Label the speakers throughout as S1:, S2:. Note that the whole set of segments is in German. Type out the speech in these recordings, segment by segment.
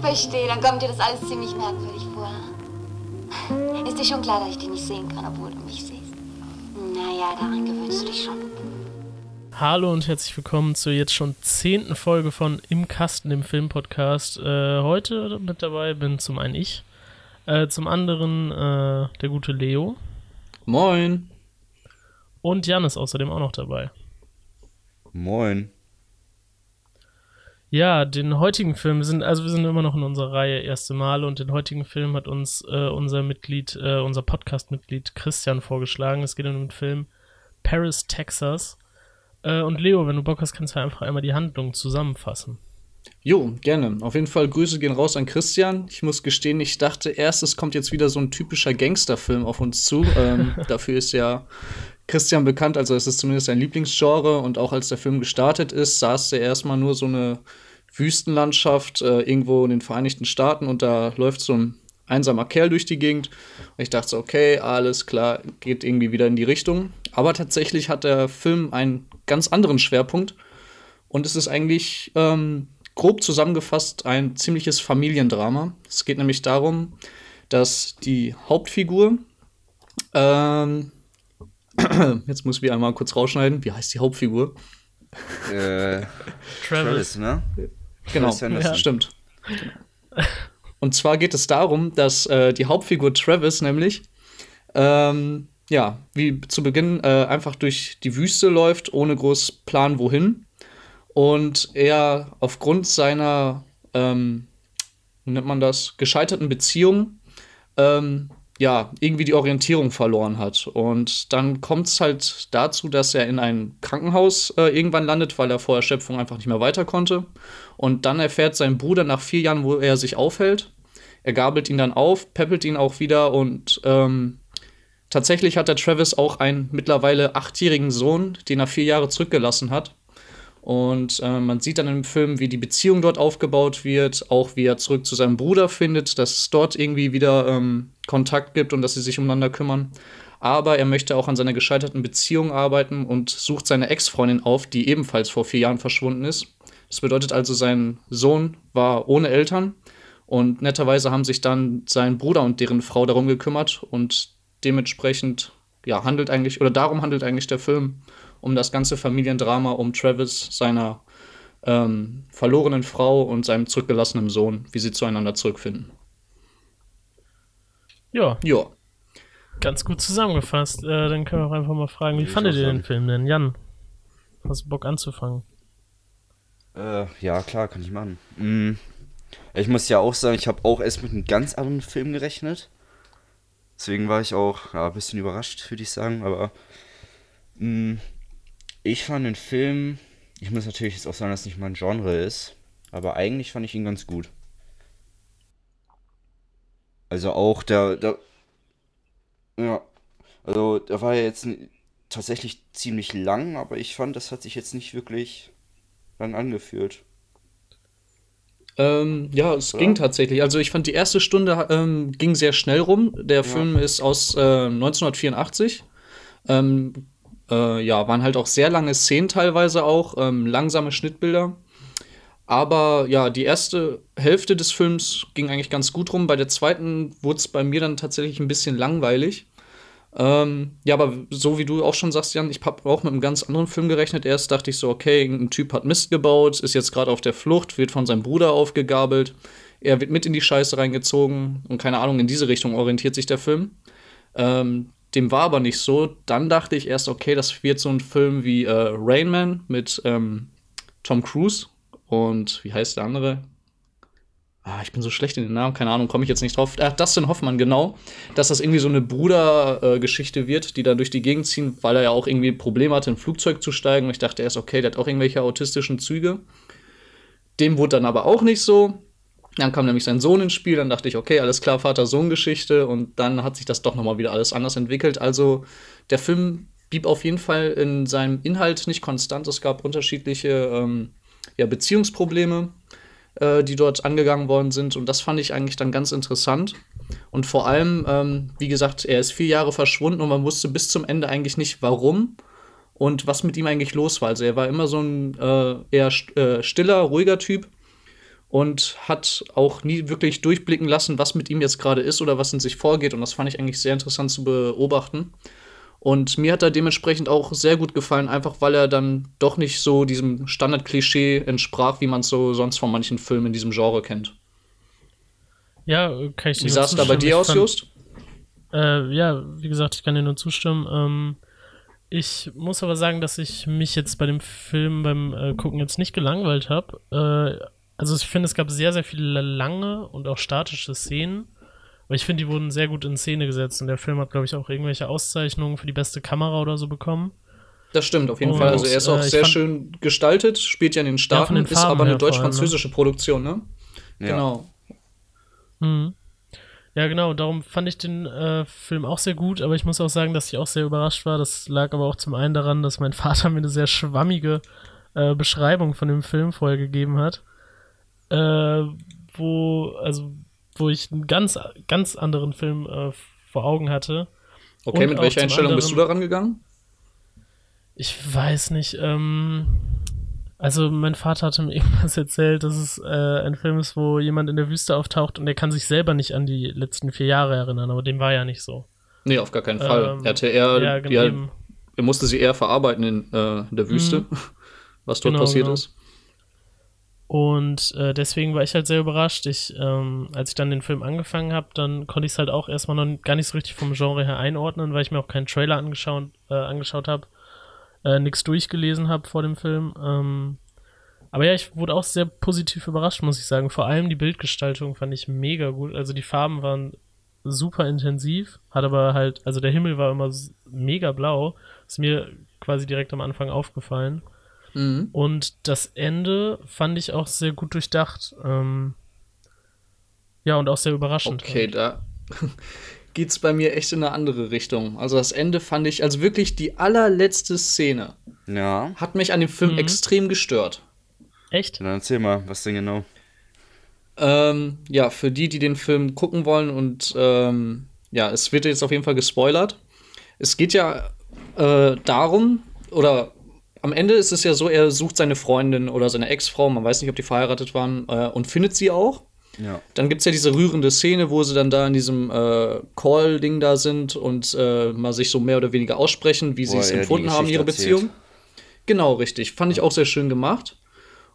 S1: verstehe. Dann kommt dir das alles ziemlich merkwürdig vor. Ist dir schon klar, dass ich dich nicht sehen kann, obwohl du mich siehst? Naja, daran gewöhnst du dich schon.
S2: Hallo und herzlich willkommen zur jetzt schon zehnten Folge von Im Kasten, dem Filmpodcast. Äh, heute mit dabei bin zum einen ich, äh, zum anderen äh, der gute Leo.
S3: Moin.
S2: Und Jan ist außerdem auch noch dabei.
S4: Moin.
S2: Ja, den heutigen Film sind, also wir sind immer noch in unserer Reihe erste Male und den heutigen Film hat uns äh, unser Mitglied, äh, unser Podcast-Mitglied Christian vorgeschlagen. Es geht um den Film Paris, Texas. Äh, und Leo, wenn du Bock hast, kannst du einfach einmal die Handlung zusammenfassen.
S3: Jo, gerne. Auf jeden Fall Grüße gehen raus an Christian. Ich muss gestehen, ich dachte erst, es kommt jetzt wieder so ein typischer Gangsterfilm auf uns zu. ähm, dafür ist ja Christian bekannt, also es ist zumindest sein Lieblingsgenre und auch als der Film gestartet ist, saß er erstmal nur so eine Wüstenlandschaft äh, irgendwo in den Vereinigten Staaten und da läuft so ein einsamer Kerl durch die Gegend. Und ich dachte so, okay, alles klar, geht irgendwie wieder in die Richtung. Aber tatsächlich hat der Film einen ganz anderen Schwerpunkt und es ist eigentlich ähm, grob zusammengefasst ein ziemliches Familiendrama. Es geht nämlich darum, dass die Hauptfigur ähm, Jetzt muss ich einmal kurz rausschneiden. Wie heißt die Hauptfigur?
S4: Äh, Travis. ne?
S3: Genau, ja. stimmt. Und zwar geht es darum, dass äh, die Hauptfigur Travis nämlich, ähm, ja, wie zu Beginn äh, einfach durch die Wüste läuft, ohne groß Plan wohin. Und er aufgrund seiner, ähm, wie nennt man das, gescheiterten Beziehung ähm, ja, irgendwie die Orientierung verloren hat. Und dann kommt es halt dazu, dass er in ein Krankenhaus äh, irgendwann landet, weil er vor Erschöpfung einfach nicht mehr weiter konnte. Und dann erfährt sein Bruder nach vier Jahren, wo er sich aufhält. Er gabelt ihn dann auf, peppelt ihn auch wieder und ähm, tatsächlich hat der Travis auch einen mittlerweile achtjährigen Sohn, den er vier Jahre zurückgelassen hat. Und äh, man sieht dann im Film, wie die Beziehung dort aufgebaut wird, auch wie er zurück zu seinem Bruder findet, dass es dort irgendwie wieder ähm, Kontakt gibt und dass sie sich umeinander kümmern. Aber er möchte auch an seiner gescheiterten Beziehung arbeiten und sucht seine Ex-Freundin auf, die ebenfalls vor vier Jahren verschwunden ist. Das bedeutet also, sein Sohn war ohne Eltern und netterweise haben sich dann sein Bruder und deren Frau darum gekümmert und dementsprechend ja, handelt eigentlich, oder darum handelt eigentlich der Film um das ganze Familiendrama um Travis, seiner ähm, verlorenen Frau und seinem zurückgelassenen Sohn, wie sie zueinander zurückfinden.
S2: Ja. Ja. Ganz gut zusammengefasst. Äh, dann können wir auch einfach mal fragen, wie ich fandet ihr den Film denn? Jan, hast du Bock anzufangen?
S4: Äh, ja, klar, kann ich machen. Mhm. Ich muss ja auch sagen, ich habe auch erst mit einem ganz anderen Film gerechnet. Deswegen war ich auch ja, ein bisschen überrascht, würde ich sagen. Aber mh, ich fand den Film, ich muss natürlich jetzt auch sagen, dass es nicht mein Genre ist, aber eigentlich fand ich ihn ganz gut. Also auch der, der ja, also der war ja jetzt tatsächlich ziemlich lang, aber ich fand, das hat sich jetzt nicht wirklich lang angefühlt.
S3: Ähm, ja, es Oder? ging tatsächlich. Also ich fand die erste Stunde ähm, ging sehr schnell rum. Der ja. Film ist aus äh, 1984. Ähm, äh, ja, waren halt auch sehr lange Szenen teilweise auch, ähm, langsame Schnittbilder. Aber ja, die erste Hälfte des Films ging eigentlich ganz gut rum. Bei der zweiten wurde es bei mir dann tatsächlich ein bisschen langweilig. Ähm, ja, aber so wie du auch schon sagst, Jan, ich habe auch mit einem ganz anderen Film gerechnet. Erst dachte ich so, okay, ein Typ hat Mist gebaut, ist jetzt gerade auf der Flucht, wird von seinem Bruder aufgegabelt. Er wird mit in die Scheiße reingezogen und keine Ahnung, in diese Richtung orientiert sich der Film. Ähm, dem war aber nicht so. Dann dachte ich erst, okay, das wird so ein Film wie äh, Rain Man mit ähm, Tom Cruise und wie heißt der andere? Ah, ich bin so schlecht in den Namen, keine Ahnung, komme ich jetzt nicht drauf. Äh, Dustin Hoffmann, genau. Dass das irgendwie so eine Brudergeschichte äh, wird, die da durch die Gegend ziehen, weil er ja auch irgendwie Probleme hatte, in ein Flugzeug zu steigen. Und ich dachte erst, okay, der hat auch irgendwelche autistischen Züge. Dem wurde dann aber auch nicht so. Dann kam nämlich sein Sohn ins Spiel, dann dachte ich, okay, alles klar, Vater-Sohn-Geschichte und dann hat sich das doch nochmal wieder alles anders entwickelt. Also der Film blieb auf jeden Fall in seinem Inhalt nicht konstant. Es gab unterschiedliche ähm, ja, Beziehungsprobleme, äh, die dort angegangen worden sind und das fand ich eigentlich dann ganz interessant. Und vor allem, ähm, wie gesagt, er ist vier Jahre verschwunden und man wusste bis zum Ende eigentlich nicht, warum und was mit ihm eigentlich los war. Also er war immer so ein äh, eher äh, stiller, ruhiger Typ und hat auch nie wirklich durchblicken lassen, was mit ihm jetzt gerade ist oder was in sich vorgeht. Und das fand ich eigentlich sehr interessant zu beobachten. Und mir hat er dementsprechend auch sehr gut gefallen, einfach weil er dann doch nicht so diesem Standard-Klischee entsprach, wie man es so sonst von manchen Filmen in diesem Genre kennt.
S2: Ja, kann ich dir
S3: Wie sah es da bei dir aus, Just?
S2: Äh, ja, wie gesagt, ich kann dir nur zustimmen. Ähm, ich muss aber sagen, dass ich mich jetzt bei dem Film beim äh, Gucken jetzt nicht gelangweilt habe. Äh, also ich finde, es gab sehr, sehr viele lange und auch statische Szenen. Aber ich finde, die wurden sehr gut in Szene gesetzt. Und der Film hat, glaube ich, auch irgendwelche Auszeichnungen für die beste Kamera oder so bekommen.
S3: Das stimmt, auf jeden
S2: Und,
S3: Fall. Also er ist auch
S2: äh,
S3: sehr
S2: fand-
S3: schön gestaltet, spielt ja in den Staaten,
S2: den
S3: ist aber eine
S2: ne?
S3: deutsch-französische Produktion, ne?
S4: Ja.
S3: Genau.
S2: Mhm. Ja, genau, darum fand ich den äh, Film auch sehr gut, aber ich muss auch sagen, dass ich auch sehr überrascht war. Das lag aber auch zum einen daran, dass mein Vater mir eine sehr schwammige äh, Beschreibung von dem Film vorher gegeben hat. Äh, wo, also, wo ich einen ganz, ganz anderen Film äh, vor Augen hatte.
S3: Okay,
S2: Und
S3: mit welcher Einstellung bist du
S2: anderen-
S3: daran gegangen?
S2: Ich weiß nicht, ähm, also mein Vater hatte mir irgendwas erzählt, dass es äh, ein Film ist, wo jemand in der Wüste auftaucht und er kann sich selber nicht an die letzten vier Jahre erinnern, aber dem war ja nicht so.
S3: Nee, auf gar keinen Fall.
S2: Ähm,
S3: er hatte eher,
S2: ja,
S3: ja,
S2: eben.
S3: er musste sie eher verarbeiten in, äh, in der Wüste, was dort
S2: Genau,
S3: passiert
S2: genau.
S3: ist.
S2: Und äh, deswegen war ich halt sehr überrascht. Ich, ähm, als ich dann den Film angefangen habe, dann konnte ich es halt auch erstmal noch gar nicht so richtig vom Genre her einordnen, weil ich mir auch keinen Trailer angeschaut, äh, angeschaut habe, äh, nichts durchgelesen habe vor dem Film. Ähm, aber ja, ich wurde auch sehr positiv überrascht, muss ich sagen. Vor allem die Bildgestaltung fand ich mega gut. Also die Farben waren super intensiv, hat aber halt, also der Himmel war immer mega blau. Ist mir quasi direkt am Anfang aufgefallen.
S3: Mhm.
S2: Und das Ende fand ich auch sehr gut durchdacht. Ähm, ja, und auch sehr überraschend.
S3: Okay, da geht's bei mir echt in eine andere Richtung. Also das Ende fand ich, also wirklich die allerletzte Szene
S4: Ja.
S3: hat mich an dem Film
S2: Mhm.
S3: extrem gestört.
S2: Echt?
S4: Dann erzähl mal, was denn genau?
S3: Ähm, ja, für die, die den Film gucken wollen und ähm, ja, es wird jetzt auf jeden Fall gespoilert. Es geht ja äh, darum, oder am Ende ist es ja so, er sucht seine Freundin oder seine Ex-Frau, man weiß nicht, ob die verheiratet waren, äh, und findet sie auch.
S4: Ja.
S3: Dann gibt es ja diese rührende Szene, wo sie dann da in diesem äh, Call-Ding da sind und äh, mal sich so mehr oder weniger aussprechen, wie sie es empfunden haben, ihre
S4: erzählt.
S3: Beziehung. Genau, richtig. Fand ich auch sehr schön gemacht.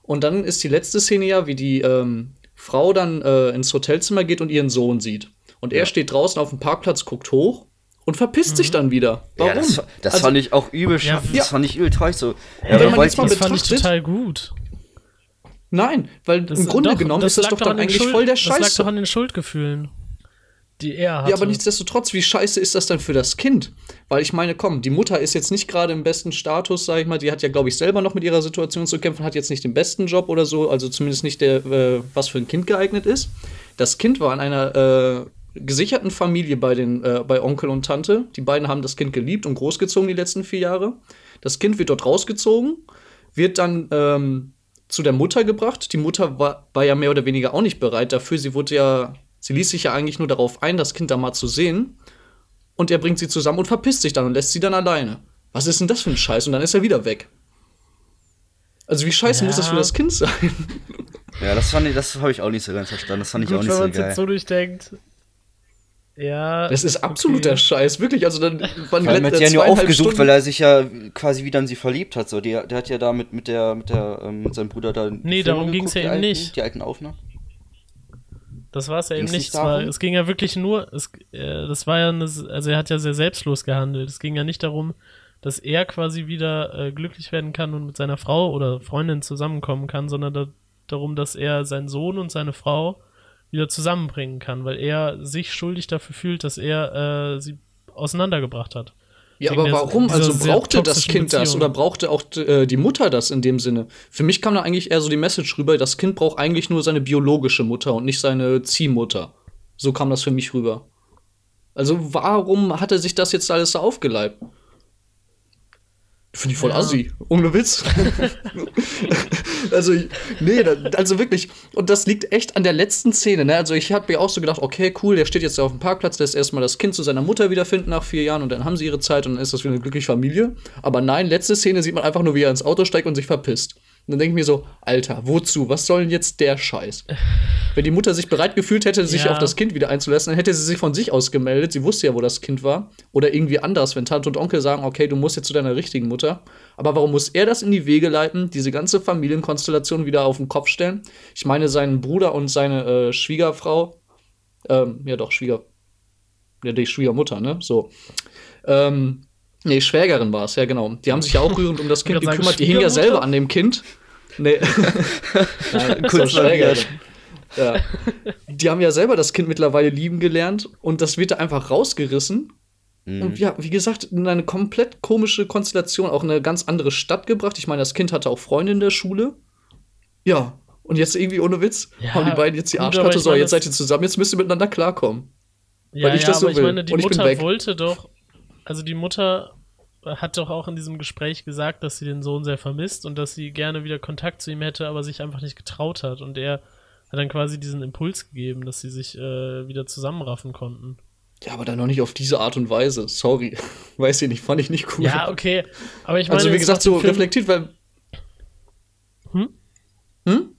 S3: Und dann ist die letzte Szene ja, wie die ähm, Frau dann äh, ins Hotelzimmer geht und ihren Sohn sieht. Und er
S4: Ja.
S3: steht draußen auf dem Parkplatz, guckt hoch und verpisst sich dann wieder. Warum?
S4: Ja, das, das
S3: Also,
S4: fand ich auch übel
S2: Ja.
S4: Das fand ich übel traurig so. Ja,
S3: wenn man jetzt mal
S2: Das fand ich total gut.
S3: Nein, weil
S2: Das,
S3: im Grunde
S2: doch,
S3: genommen ist das doch dann
S2: an
S3: eigentlich
S2: Schuld-
S3: voll der
S2: Das lag doch an den Schuldgefühlen, die er hatte.
S3: Ja, aber nichtsdestotrotz, wie scheiße ist das dann für das Kind? Weil ich meine, komm, die Mutter ist jetzt nicht gerade im besten Status, sag ich mal. Die hat ja, glaube ich, selber noch mit ihrer Situation zu kämpfen, hat jetzt nicht den besten Job oder so, also zumindest nicht der, äh, was für ein Kind geeignet ist. Das Kind war in einer äh, gesicherten Familie bei, den, äh, bei Onkel und Tante. Die beiden haben das Kind geliebt und großgezogen die letzten vier Jahre. Das Kind wird dort rausgezogen, wird dann ähm, zu der Mutter gebracht. Die Mutter war, war ja mehr oder weniger auch nicht bereit dafür. Sie wurde ja, sie ließ sich ja eigentlich nur darauf ein, das Kind da mal zu sehen. Und er bringt sie zusammen und verpisst sich dann und lässt sie dann alleine. Was ist denn das für ein Scheiß? Und dann ist er wieder weg. Also wie scheiße
S2: Ja.
S3: muss das für das Kind sein?
S4: Ja, das fand ich, das habe ich auch nicht so ganz verstanden. Das fand ich
S2: Gut,
S4: auch nicht
S2: wenn
S4: so
S2: man es
S4: geil.
S2: jetzt so durchdenkt. Ja.
S3: Das ist absoluter
S2: okay.
S3: Scheiß, wirklich. Also dann waren
S4: Vor allem hat sie ja nur aufgesucht,
S3: Stunden-
S4: weil er sich ja quasi wieder in sie verliebt hat. So, der, der hat ja da mit, mit der, mit der, ähm, mit seinem Bruder da. die
S2: Nee,
S4: Filme
S2: darum ging's
S4: geguckt,
S2: ja
S4: die
S2: eben
S4: alten,
S2: nicht.
S4: Die alten Aufnahmen.
S2: Das war es ja eben nicht.
S4: nicht
S2: Es, es ging ja wirklich nur, es, äh, das war ja, eine, also er hat ja sehr selbstlos gehandelt. Es ging ja nicht darum, dass er quasi wieder äh, glücklich werden kann und mit seiner Frau oder Freundin zusammenkommen kann, sondern da, darum, dass er seinen Sohn und seine Frau wieder zusammenbringen kann, weil er sich schuldig dafür fühlt, dass er äh, sie auseinandergebracht hat.
S3: Ja, aber
S2: der-
S3: warum? Also brauchte das Kind das
S2: Beziehung.
S3: oder brauchte auch äh, die Mutter das in dem Sinne? Für mich kam da eigentlich eher so die Message rüber, das Kind braucht eigentlich nur seine biologische Mutter und nicht seine Ziehmutter. So kam das für mich rüber. Also warum hat er sich das jetzt alles so aufgeleibt? Finde ich voll
S2: Ja.
S3: assi. Ohne Witz. also, nee, also wirklich. Und das liegt echt an der letzten Szene. Ne? Also, ich habe mir auch so gedacht, okay, cool, der steht jetzt auf dem Parkplatz, lässt erstmal das Kind zu seiner Mutter wiederfinden nach vier Jahren und dann haben sie ihre Zeit und dann ist das wieder eine glückliche Familie. Aber nein, letzte Szene sieht man einfach nur, wie er ins Auto steigt und sich verpisst. Und dann denke ich mir so, Alter, wozu? Was soll denn jetzt der Scheiß? Wenn die Mutter sich bereit gefühlt hätte, sich
S2: Ja.
S3: auf das Kind wieder einzulassen, dann hätte sie sich von sich aus gemeldet. Sie wusste ja, wo das Kind war. Oder irgendwie anders, wenn Tante und Onkel sagen, okay, du musst jetzt zu deiner richtigen Mutter. Aber warum muss er das in die Wege leiten, diese ganze Familienkonstellation wieder auf den Kopf stellen? Ich meine, seinen Bruder und seine äh, Schwiegerfrau, ähm, ja doch, Schwieger, ja, die Schwiegermutter, ne? So. Ähm, nee, Schwägerin war es, ja, genau. Die haben sich ja auch rührend um das Kind gekümmert.
S2: sagen,
S3: Die hing ja selber an dem Kind. Nee. Nein, so
S4: Kurz
S3: Schwägerin. Ja. Die haben ja selber das Kind mittlerweile lieben gelernt und das wird da einfach rausgerissen.
S4: Mhm.
S3: Und ja, wie gesagt, in eine komplett komische Konstellation, auch in eine ganz andere Stadt gebracht. Ich meine, das Kind hatte auch Freunde in der Schule. Ja, und jetzt irgendwie ohne Witz
S2: Ja,
S3: haben die beiden jetzt die
S2: gut,
S3: Arschkarte. So, jetzt seid ihr zusammen, jetzt müsst ihr miteinander klarkommen.
S2: Ja,
S3: Weil ich
S2: ja,
S3: das so
S2: aber ich
S3: will.
S2: meine, die
S3: Und ich bin
S2: Mutter
S3: weg.
S2: wollte doch, also die Mutter hat doch auch in diesem Gespräch gesagt, dass sie den Sohn sehr vermisst und dass sie gerne wieder Kontakt zu ihm hätte, aber sich einfach nicht getraut hat. Und er hat dann quasi diesen Impuls gegeben, dass sie sich äh, wieder zusammenraffen konnten.
S3: Ja, aber dann noch nicht auf diese Art und Weise. Sorry. Weiß ich nicht, fand ich nicht cool.
S2: Ja, okay. Aber ich meine,
S3: also, wie
S2: es
S3: gesagt, so
S2: Film-
S3: reflektiert, weil.
S2: Hm?
S3: Hm?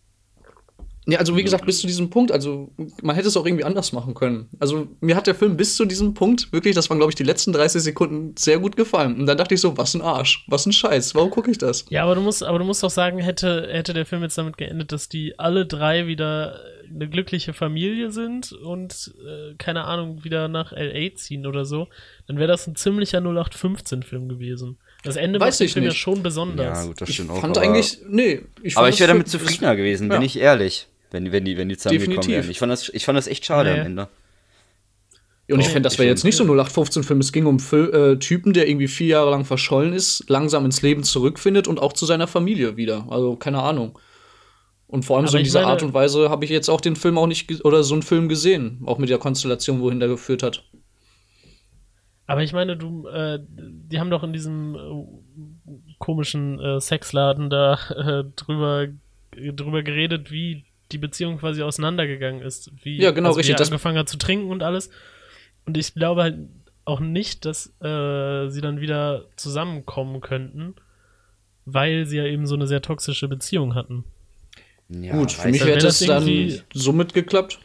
S3: Ja, also wie gesagt, bis zu diesem Punkt, also man hätte es auch irgendwie anders machen können. Also mir hat der Film bis zu diesem Punkt wirklich, das waren glaube ich die letzten 30 Sekunden sehr gut gefallen. Und dann dachte ich so, was ein Arsch, was ein Scheiß, warum gucke ich das?
S2: Ja, aber du musst, aber du musst doch sagen, hätte, hätte der Film jetzt damit geendet, dass die alle drei wieder eine glückliche Familie sind und äh, keine Ahnung, wieder nach LA ziehen oder so, dann wäre das ein ziemlicher 0815-Film gewesen. Das Ende
S3: Weiß
S2: macht
S3: ich
S2: Film ja schon besonders.
S4: Ja, gut, das
S3: Ich
S4: stimmt auch.
S3: fand
S4: aber-
S3: eigentlich, nee. Ich
S4: aber ich wäre damit zufriedener gewesen, bin
S3: Ja.
S4: ich ehrlich. Wenn, wenn, die, wenn die zusammengekommen
S3: Definitiv.
S4: wären. Ich fand, das, ich fand das echt schade
S2: Nee.
S4: am Ende.
S3: Und ich
S2: Oh,
S3: finde, das wäre
S4: find-
S3: jetzt nicht so 0815-Film. Es ging um Fil äh, Typen, der irgendwie vier Jahre lang verschollen ist, langsam ins Leben zurückfindet und auch zu seiner Familie wieder. Also, keine Ahnung. Und vor allem
S2: Aber
S3: so in dieser
S2: meine-
S3: Art und Weise habe ich jetzt auch den Film auch nicht oder so einen Film gesehen. Auch mit der Konstellation, wohin der geführt hat.
S2: Aber ich meine, du, äh, die haben doch in diesem äh, komischen äh, Sexladen da äh, drüber, drüber geredet, wie die Beziehung quasi auseinandergegangen ist. Wie,
S3: Ja, genau,
S2: also
S3: richtig,
S2: Wie er
S3: das-
S2: angefangen hat zu trinken und alles. Und ich glaube halt auch nicht, dass äh, sie dann wieder zusammenkommen könnten, weil sie ja eben so eine sehr toxische Beziehung hatten.
S4: Ja,
S3: Gut, für mich hätte
S2: das
S3: es dann
S2: irgendwie-
S3: somit geklappt.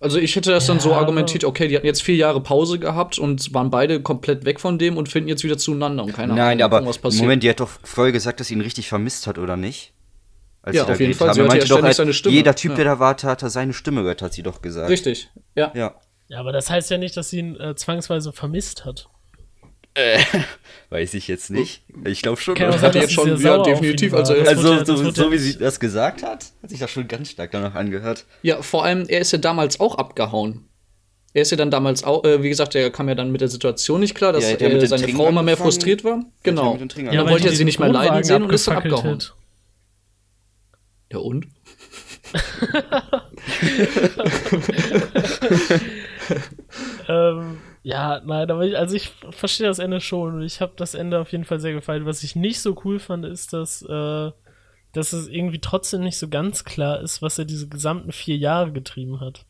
S3: Also ich hätte das dann so
S2: Ja,
S3: argumentiert, okay, die hatten jetzt vier Jahre Pause gehabt und waren beide komplett weg von dem und finden jetzt wieder zueinander und keine
S4: Nein,
S3: Ahnung,
S4: aber
S3: irgendwas passiert.
S4: Moment, die hat doch vorher gesagt, dass sie ihn richtig vermisst hat, oder nicht? Als
S3: Ja,
S4: sie da
S3: auf jeden Fall.
S4: haben.
S3: Sie hört ja ständig
S4: halt,
S3: seine Stimme.
S4: jeder Typ,
S3: Ja.
S4: der da wartet, hat er seine Stimme gehört, hat sie doch gesagt.
S3: Richtig, ja.
S4: Ja.
S2: Ja, aber das heißt ja nicht, dass sie ihn äh, zwangsweise vermisst hat.
S4: Weiß ich jetzt nicht. Ich glaube schon.
S2: Kann sein,
S3: hatte
S2: dass
S3: jetzt schon-
S2: sehr
S3: ja, definitiv,
S2: war.
S3: also-
S2: Das
S4: Also,
S2: ja- das
S4: so, so
S2: ja-
S4: wie sie das gesagt hat, hat sich das schon ganz stark danach angehört.
S3: Ja, vor allem, er ist ja damals auch abgehauen. Er ist ja dann damals auch, äh, wie gesagt, er kam ja dann mit der Situation nicht klar, dass
S4: Ja, hat
S3: äh, seine
S4: Trinken
S3: Frau immer mehr frustriert war.
S4: ja
S3: Genau. Ja, dann wollte er sie nicht mehr leiden sehen und ist dann abgehauen. Ja, und?
S2: Ähm, ja, nein, aber ich, also ich verstehe das Ende schon und ich habe das Ende auf jeden Fall sehr gefallen. Was ich nicht so cool fand, ist, dass, äh, dass es irgendwie trotzdem nicht so ganz klar ist, was er diese gesamten vier Jahre getrieben hat.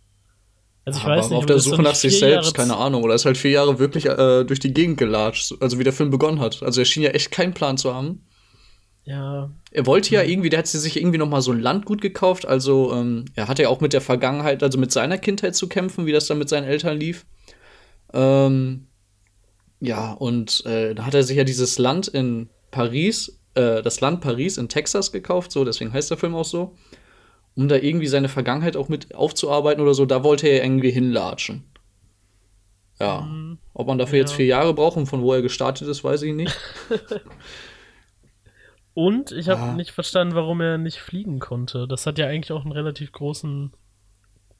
S2: Also ich
S3: Aber
S2: weiß nicht,
S3: auf der Suche nach sich selbst,
S2: Jahre
S3: keine Ahnung. Oder ist halt vier Jahre wirklich äh, durch die Gegend gelatscht, also wie der Film begonnen hat. Also er schien ja echt keinen Plan zu haben.
S2: Ja,
S3: Er wollte ja irgendwie, der hat sich irgendwie noch mal so ein Landgut gekauft. Also ähm, er hatte ja auch mit der Vergangenheit, also mit seiner Kindheit zu kämpfen, wie das dann mit seinen Eltern lief. Ähm, ja, und äh, da hat er sich ja dieses Land in Paris, äh, das Land Paris in Texas gekauft, so, deswegen heißt der Film auch so. Um da irgendwie seine Vergangenheit auch mit aufzuarbeiten oder so, da wollte er irgendwie hinlatschen. Ja.
S2: Mhm.
S3: Ob man dafür
S2: Ja.
S3: jetzt vier Jahre braucht und von wo er gestartet ist, weiß ich nicht.
S2: Und ich habe
S3: Ah.
S2: nicht verstanden, warum er nicht fliegen konnte. Das hat ja eigentlich auch einen relativ großen.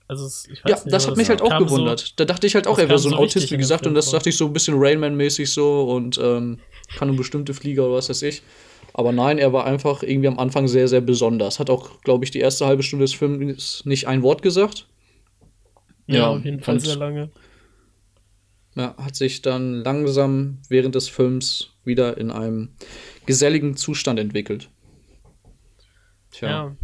S2: Also, es, ich weiß
S3: Ja,
S2: nicht,
S3: das hat mich halt auch gewundert. da dachte ich halt auch, er wäre so ein
S2: so
S3: Autist, wie gesagt, und das dachte ich so ein bisschen Rainman-mäßig so und ähm, kann nur bestimmte Flieger oder was weiß ich. Aber nein, er war einfach irgendwie am Anfang sehr, sehr besonders. Hat auch, glaube ich, die erste halbe Stunde des Films nicht ein Wort gesagt.
S2: Ja,
S3: Ja,
S2: auf jeden Fall sehr lange.
S3: Ja, hat sich dann langsam während des Films wieder in einem geselligen Zustand entwickelt. Tja.
S2: Ja.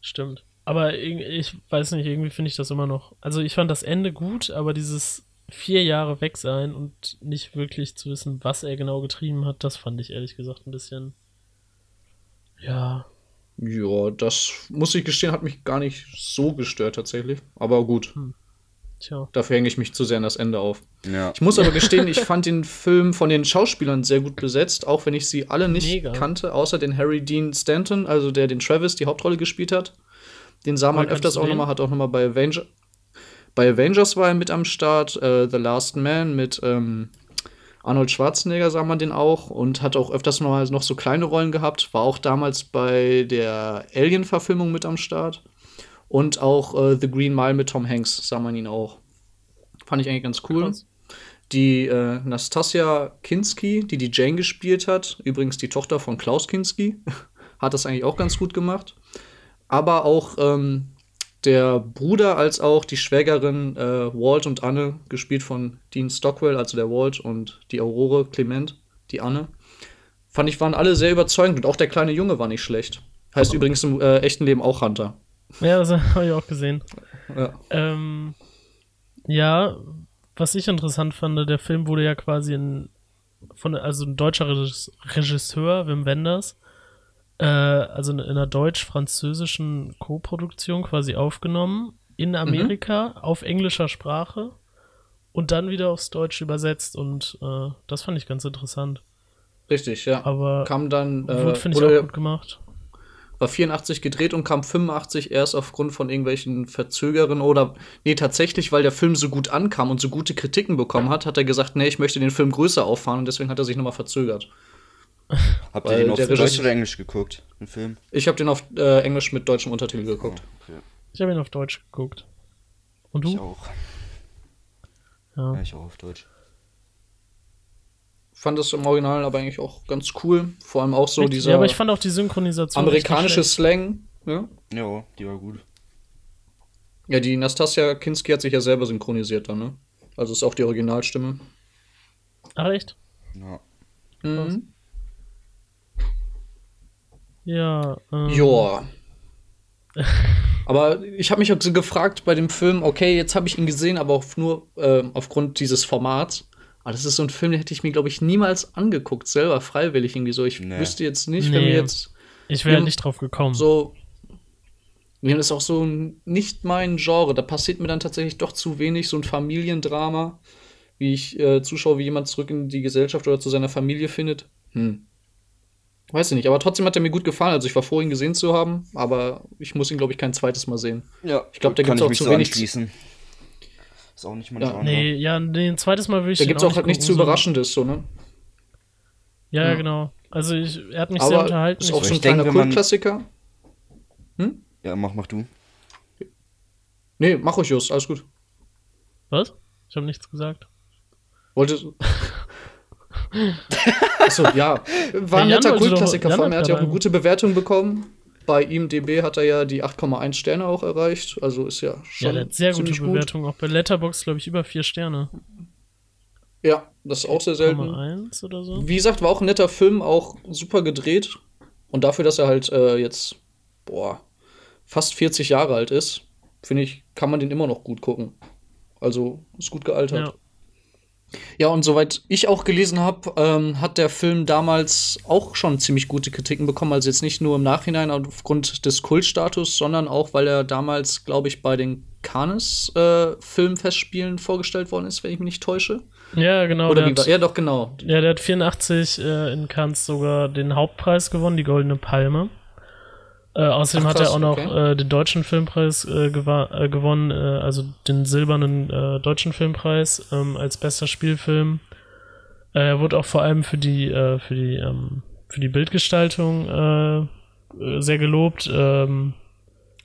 S2: Stimmt. Aber ich weiß nicht, irgendwie finde ich das immer noch. Also ich fand das Ende gut, aber dieses vier Jahre weg sein und nicht wirklich zu wissen, was er genau getrieben hat, das fand ich ehrlich gesagt ein bisschen. Ja.
S3: Ja, das muss ich gestehen, hat mich gar nicht so gestört tatsächlich. Aber gut,
S2: Tja.
S3: dafür hänge ich mich zu sehr an das Ende auf.
S4: Ja.
S3: Ich muss aber gestehen, ich fand den Film von den Schauspielern sehr gut besetzt, auch wenn ich sie alle nicht
S2: Mega.
S3: kannte, außer den Harry Dean Stanton, also der den Travis die Hauptrolle gespielt hat. Den sah man öfters auch nochmal, hat auch nochmal bei Avenger bei Avengers war er mit am Start, äh, The Last Man mit ähm, Arnold Schwarzenegger sah man den auch und hat auch öfters noch, mal noch so kleine Rollen gehabt, war auch damals bei der Alien-Verfilmung mit am Start und auch äh, The Green Mile mit Tom Hanks sah man ihn auch. Fand ich eigentlich ganz cool.
S2: Krass.
S3: Die äh, Nastasia Kinski, die die Jane gespielt hat, übrigens die Tochter von Klaus Kinski, hat das eigentlich auch ganz gut gemacht. Aber auch ähm, der Bruder als auch die Schwägerin äh, Walt und Anne, gespielt von Dean Stockwell, also der Walt und die Aurore Clement, die Anne, fand ich, waren alle sehr überzeugend und auch der kleine Junge war nicht schlecht. Heißt übrigens im äh, echten Leben auch Hunter.
S2: Ja, das habe ich auch gesehen.
S3: Ja.
S2: Ähm, ja, was ich interessant fand, der Film wurde ja quasi in, von, also ein deutscher Regis- Regisseur, Wim Wenders, äh, also in einer deutsch-französischen Co-Produktion quasi aufgenommen, in Amerika, auf englischer Sprache und dann wieder aufs Deutsch übersetzt und äh, das fand ich ganz interessant.
S3: Richtig, ja.
S2: Aber
S3: kam dann äh,
S2: wurde, finde ich, auch gut gemacht.
S3: War 84 gedreht und kam 85 erst aufgrund von irgendwelchen Verzögerungen oder nee, tatsächlich, weil der Film so gut ankam und so gute Kritiken bekommen hat, hat er gesagt, nee, ich möchte den Film größer auffahren und deswegen hat er sich nochmal verzögert.
S4: Habt ihr
S3: Weil
S4: den auf Deutsch
S3: Regisseur-
S4: oder Englisch geguckt, den Film?
S3: Ich habe den auf äh, Englisch mit deutschem Untertitel geguckt.
S4: Okay.
S2: Ich habe ihn auf Deutsch geguckt. Und
S4: Ich
S2: du?
S4: auch.
S2: Ja.
S4: Ja, ich auch auf Deutsch.
S3: Fand das im Original aber eigentlich auch ganz cool. Vor allem auch so
S2: Richtig,
S3: dieser
S2: ja, aber ich fand auch die Synchronisation.
S3: amerikanische. Slang. Ja?
S4: Ja, die war gut.
S3: ja, die Nastasia Kinski hat sich ja selber synchronisiert dann, ne? Also ist auch die Originalstimme.
S2: Ach, echt?
S4: Ja.
S3: Mhm.
S2: Ja. Ähm,
S3: Joa. aber ich habe mich auch so gefragt bei dem Film, okay, jetzt habe ich ihn gesehen, aber auch nur ähm, aufgrund dieses Formats. Aber das ist so ein Film, den hätte ich mir, glaube ich, niemals angeguckt, selber freiwillig irgendwie so. Ich
S4: Nee.
S3: wüsste jetzt nicht, wenn
S2: Nee.
S3: wir jetzt
S2: Ich wäre nicht drauf gekommen.
S3: so. Mir ist auch so nicht mein Genre. Da passiert mir dann tatsächlich doch zu wenig, so ein Familiendrama, wie ich äh, zuschaue, wie jemand zurück in die Gesellschaft oder zu seiner Familie findet. Hm. Weiß ich nicht, aber trotzdem hat er mir gut gefallen. Also ich war froh, ihn gesehen zu haben, aber ich muss ihn, glaube ich, kein zweites Mal sehen.
S4: Ja,
S3: Ich glaub, da
S4: kann
S3: gibt's
S4: ich
S3: auch
S4: mich
S3: zu
S4: so
S3: wenig-
S4: anschließen. Ist auch nicht mein
S3: Ja.
S4: Genre.
S2: Nee, ja, nee, ein zweites Mal würde ich
S3: Da gibt es auch halt
S2: nicht
S3: nichts zu
S2: so-
S3: Überraschendes, so, ne?
S2: Ja, ja, genau. Also ich, er hat mich sehr
S3: Aber
S2: unterhalten.
S3: ist auch so ein kleiner Kultklassiker.
S4: Ja, mach, mach du.
S3: Nee, mach euch Just, alles gut.
S2: Was? Ich habe nichts gesagt.
S3: Wollte. Achso, ja. War ein netter Kultklassiker von ihm. Er
S2: hat
S3: ja auch eine gute Bewertung bekommen. Bei IMDb hat er ja die 8,1 Sterne auch erreicht. Also ist ja schon
S2: Ja, sehr gute
S3: ziemlich gut.
S2: Bewertung. Auch bei Letterbox glaube ich, über vier Sterne.
S3: Ja, das ist auch sehr selten.
S2: 1 oder so.
S3: Wie gesagt, war auch ein netter Film, auch super gedreht. Und dafür, dass er halt äh, jetzt, boah, fast 40 Jahre alt ist, finde ich, kann man den immer noch gut gucken. Also ist gut gealtert.
S2: Ja.
S3: Ja, und soweit ich auch gelesen habe, ähm, hat der Film damals auch schon ziemlich gute Kritiken bekommen. Also jetzt nicht nur im Nachhinein aufgrund des Kultstatus, sondern auch, weil er damals, glaube ich, bei den Cannes äh, Filmfestspielen vorgestellt worden ist, wenn ich mich nicht täusche.
S2: Ja, genau.
S3: Oder
S2: der
S3: wie
S2: hat,
S3: Ja, doch, genau.
S2: ja, der hat 84 äh, in Cannes sogar den Hauptpreis gewonnen, die Goldene Palme. Äh, außerdem
S3: Ach,
S2: hat
S3: krass,
S2: er auch noch
S3: okay.
S2: äh, den deutschen Filmpreis äh, äh, gewonnen, äh, also den silbernen äh, deutschen Filmpreis ähm, als bester Spielfilm. Er wurde auch vor allem für die äh, für die ähm, für die Bildgestaltung sehr gelobt. Ähm,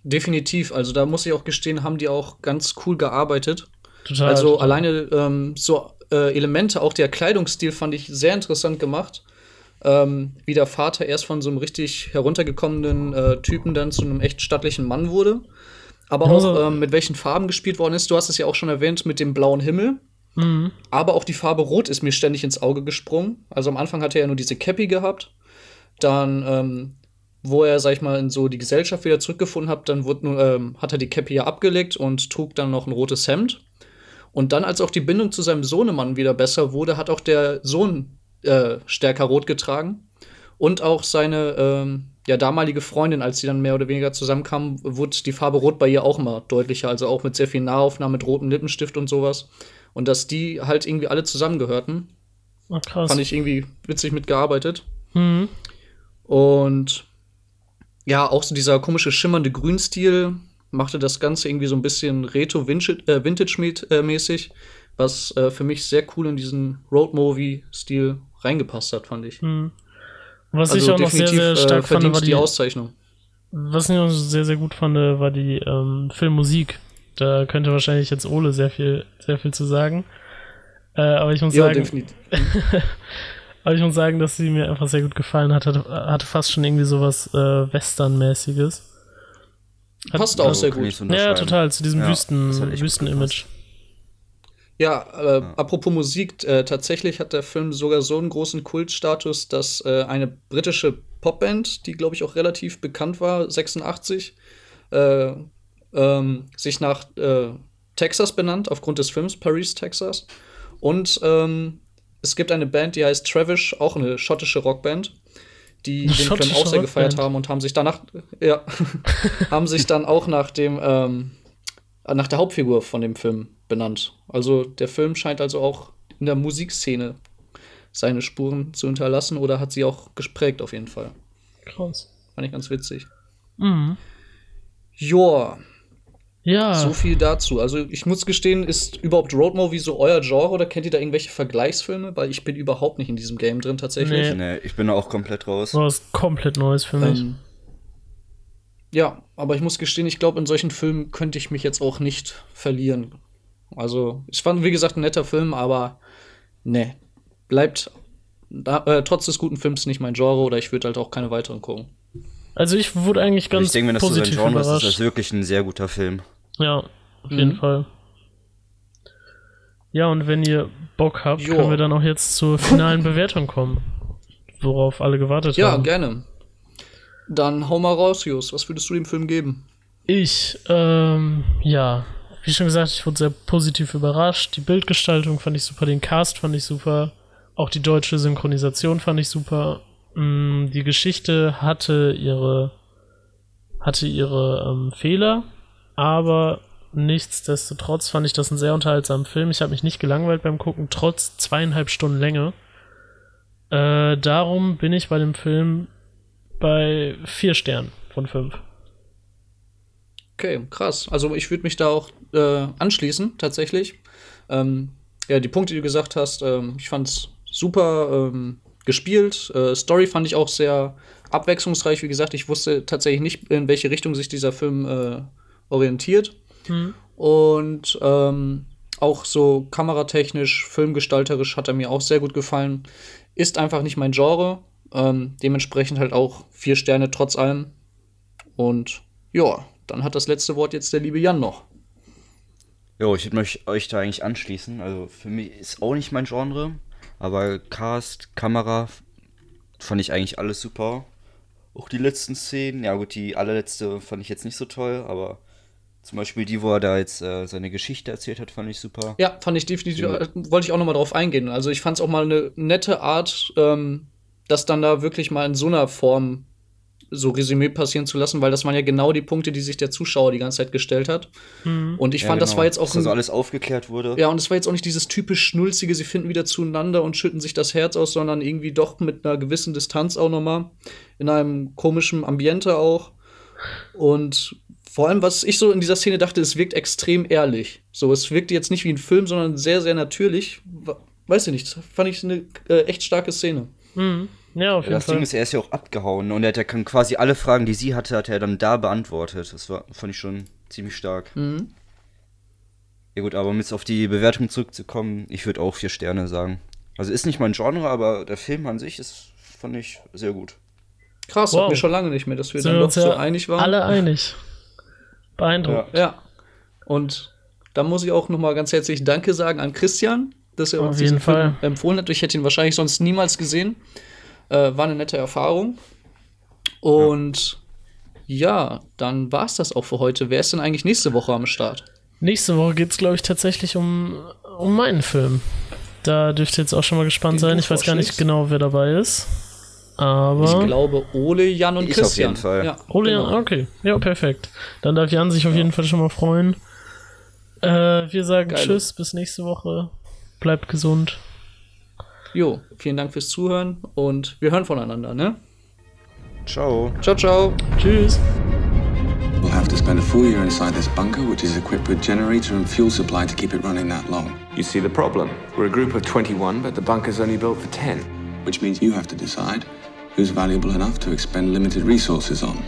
S3: Definitiv. Also da muss ich auch gestehen, haben die auch ganz cool gearbeitet.
S2: total.
S3: Also
S2: total.
S3: alleine ähm, so Elemente, auch der Kleidungsstil fand ich sehr interessant gemacht. Ähm, wie der Vater erst von so einem richtig heruntergekommenen äh, Typen dann zu einem echt stattlichen Mann wurde. Aber
S2: Ja,
S3: auch ähm, mit welchen Farben gespielt worden ist. Du hast es ja auch schon erwähnt mit dem blauen Himmel.
S2: Mhm.
S3: Aber auch die Farbe Rot ist mir ständig ins Auge gesprungen. Also am Anfang hat er ja nur diese Cappy gehabt. Dann, ähm, wo er, sag ich mal, in so die Gesellschaft wieder zurückgefunden hat, dann wurde, ähm, hat er die Cappy ja abgelegt und trug dann noch ein rotes Hemd. Und dann, als auch die Bindung zu seinem Sohnemann wieder besser wurde, hat auch der Sohn äh, stärker rot getragen. Und auch seine, ähm, ja, damalige Freundin, als sie dann mehr oder weniger zusammenkamen, wurde die Farbe Rot bei ihr auch immer deutlicher. Also auch mit sehr viel Nahaufnahmen, mit rotem Lippenstift und sowas. Und dass die halt irgendwie alle zusammengehörten,
S2: Ach, krass.
S3: fand ich irgendwie witzig mitgearbeitet.
S2: Mhm.
S3: Und ja, auch so dieser komische schimmernde Grünstil machte das Ganze irgendwie so ein bisschen Retro-Vintage-mäßig, was äh, für mich sehr cool in diesen Road-Movie-Stil reingepasst hat, fand ich.
S2: Mhm. Was
S3: Also
S2: ich auch noch sehr, sehr
S3: äh,
S2: stark fand,
S3: verdient
S2: war
S3: die
S2: die,
S3: Auszeichnung.
S2: was ich auch sehr, sehr gut fand, war die ähm, Filmmusik. Da könnte wahrscheinlich jetzt Ole sehr viel, sehr viel zu sagen. Äh, aber ich muss
S3: Ja,
S2: sagen,
S3: definitiv.
S2: aber ich muss sagen, dass sie mir einfach sehr gut gefallen hat. Hatte, hatte fast schon irgendwie sowas äh, Western-mäßiges. Hat-
S3: Passt auch sehr gut.
S2: Ja, total, zu diesem
S4: Ja,
S2: Wüsten,
S3: Ja, äh, apropos Musik, äh, tatsächlich hat der Film sogar so einen großen Kultstatus, dass äh, eine britische Popband, die glaube ich auch relativ bekannt war, 86, äh, ähm, sich nach äh, Texas benannt, aufgrund des Films Paris, Texas. Und ähm, es gibt eine Band, die heißt Travish, auch eine schottische Rockband, die
S2: Eine
S3: den Film auch sehr gefeiert
S2: Rockband.
S3: haben und haben sich danach, ja, haben sich dann auch nach dem, ähm, nach der Hauptfigur von dem Film benannt. Also der Film scheint also auch in der Musikszene seine Spuren zu hinterlassen oder hat sie auch gesprägt auf jeden Fall.
S2: Krass.
S3: Fand ich ganz witzig.
S2: Mhm.
S3: Joa,
S2: Ja,
S3: so viel dazu. Also ich muss gestehen, ist überhaupt Roadmovie so euer Genre oder kennt ihr da irgendwelche Vergleichsfilme? Weil ich bin überhaupt nicht in diesem Game drin tatsächlich.
S2: Nee.
S4: Nee, ich bin da auch komplett raus.
S2: war was komplett Neues für mich.
S3: Ähm, ja, aber ich muss gestehen, ich glaube, in solchen Filmen könnte ich mich jetzt auch nicht verlieren. Also, es war, wie gesagt, ein netter Film, aber ne, bleibt da, äh, trotz des guten Films nicht mein Genre oder ich würde halt auch keine weiteren gucken.
S2: Also ich wurde eigentlich
S4: Also
S2: ganz
S4: ich denke, wenn das so sein
S2: positiv
S4: Genre ist, ist
S2: überrascht.
S4: das wirklich ein sehr guter Film.
S2: Ja, auf jeden
S3: Mhm.
S2: Fall. Ja, und wenn ihr Bock habt,
S3: Joa.
S2: können wir dann auch jetzt zur finalen Bewertung kommen. Worauf alle gewartet
S3: Ja,
S2: haben.
S3: gerne. Dann hau mal raus, Jus. Was würdest du dem Film geben?
S2: Ich, ähm, ja, wie schon gesagt, ich wurde sehr positiv überrascht. Die Bildgestaltung fand ich super, den Cast fand ich super, auch die deutsche Synchronisation fand ich super. Mm, Die Geschichte hatte ihre, hatte ihre ähm, Fehler, aber nichtsdestotrotz fand ich das einen sehr unterhaltsamen Film. Ich habe mich nicht gelangweilt beim Gucken, trotz zweieinhalb Stunden Länge. Äh, darum bin ich bei dem Film bei vier Sternen von fünf.
S3: Okay, krass. Also ich würde mich da auch äh, anschließen, tatsächlich. Ähm, ja, die Punkte, die du gesagt hast, ähm, ich fand's super ähm, gespielt. Äh, Story fand ich auch sehr abwechslungsreich. Wie gesagt, ich wusste tatsächlich nicht, in welche Richtung sich dieser Film äh, orientiert.
S2: Mhm.
S3: Und ähm, auch so kameratechnisch, filmgestalterisch hat er mir auch sehr gut gefallen. Ist einfach nicht mein Genre. Ähm, dementsprechend halt auch vier Sterne trotz allem. Und ja, dann hat das letzte Wort jetzt der liebe Jan noch.
S4: Jo, ich würde mich euch da eigentlich anschließen. Also für mich ist auch nicht mein Genre, aber Cast, Kamera fand ich eigentlich alles super. Auch die letzten Szenen, ja gut, die allerletzte fand ich jetzt nicht so toll, aber zum Beispiel die, wo er da jetzt äh, seine Geschichte erzählt hat, fand ich super.
S3: Ja, fand ich definitiv,
S4: Ja.
S3: äh, wollte ich auch noch mal drauf eingehen. Also ich fand es auch mal eine nette Art, ähm, das dann da wirklich mal in so einer Form so Resümee passieren zu lassen, weil das waren ja genau die Punkte, die sich der Zuschauer die ganze Zeit gestellt hat.
S2: Mhm.
S3: Und ich
S4: Ja,
S3: fand, das
S4: genau.
S3: war jetzt auch
S4: Dass also alles aufgeklärt wurde.
S3: Ja, und es war jetzt auch nicht dieses typisch Schnulzige, sie finden wieder zueinander und schütten sich das Herz aus, sondern irgendwie doch mit einer gewissen Distanz auch nochmal. In einem komischen Ambiente auch. Und vor allem, was ich so in dieser Szene dachte, es wirkt extrem ehrlich. So, es wirkte jetzt nicht wie ein Film, sondern sehr, sehr natürlich. Weiß ich nicht, fand ich eine äh, echt starke Szene.
S2: Mhm. Ja, auf
S4: Ja,
S2: jeden
S4: das
S2: Fall.
S4: Ding ist, er ist ja auch abgehauen und er hat ja kann quasi alle Fragen, die sie hatte, hat er dann da beantwortet. Das war, fand ich schon ziemlich stark.
S3: Mhm.
S4: Ja gut, aber um jetzt auf die Bewertung zurückzukommen, ich würde auch vier Sterne sagen. Also ist nicht mein Genre, aber der Film an sich ist, fand ich sehr gut.
S3: Krass,
S2: Wow.
S3: hatten wir schon lange nicht mehr, dass wir
S2: Sind
S3: dann doch
S2: uns
S3: so
S2: ja
S3: einig waren.
S2: alle einig. Beeindruckend.
S3: Ja. Und da muss ich auch noch mal ganz herzlich Danke sagen an Christian, dass er
S2: Auf
S3: uns
S2: jeden
S3: diesen Film
S2: Fall.
S3: empfohlen hat. Ich hätte ihn wahrscheinlich sonst niemals gesehen. Äh, war eine nette Erfahrung. Und ja, dann war es das auch für heute. Wer ist denn eigentlich nächste Woche am Start?
S2: Nächste Woche geht es, glaube ich, tatsächlich um, um meinen Film. Da dürft ihr jetzt auch schon mal gespannt
S3: Den
S2: sein. Ich weiß gar nicht genau, wer dabei ist. Aber.
S3: Ich glaube, Ole, Jan und
S4: Ich auf
S3: Christian.
S4: jeden Fall.
S3: Ja,
S2: Ole,
S3: genau.
S2: okay. Ja, perfekt. Dann darf Jan sich auf jeden Fall schon mal freuen. Äh, wir sagen
S3: Geil.
S2: Tschüss, bis nächste Woche. Bleibt gesund.
S3: Jo, vielen Dank fürs Zuhören und wir hören voneinander, ne?
S4: Ciao.
S3: Ciao, ciao.
S2: Tschüss.
S5: We'll have to spend a full year inside this bunker, which is equipped with generator and fuel supply to keep it running that long.
S6: You see the problem. We're a group of 21, but the bunker's only built for 10.
S5: Which means you have to decide who's valuable enough to expend limited resources on.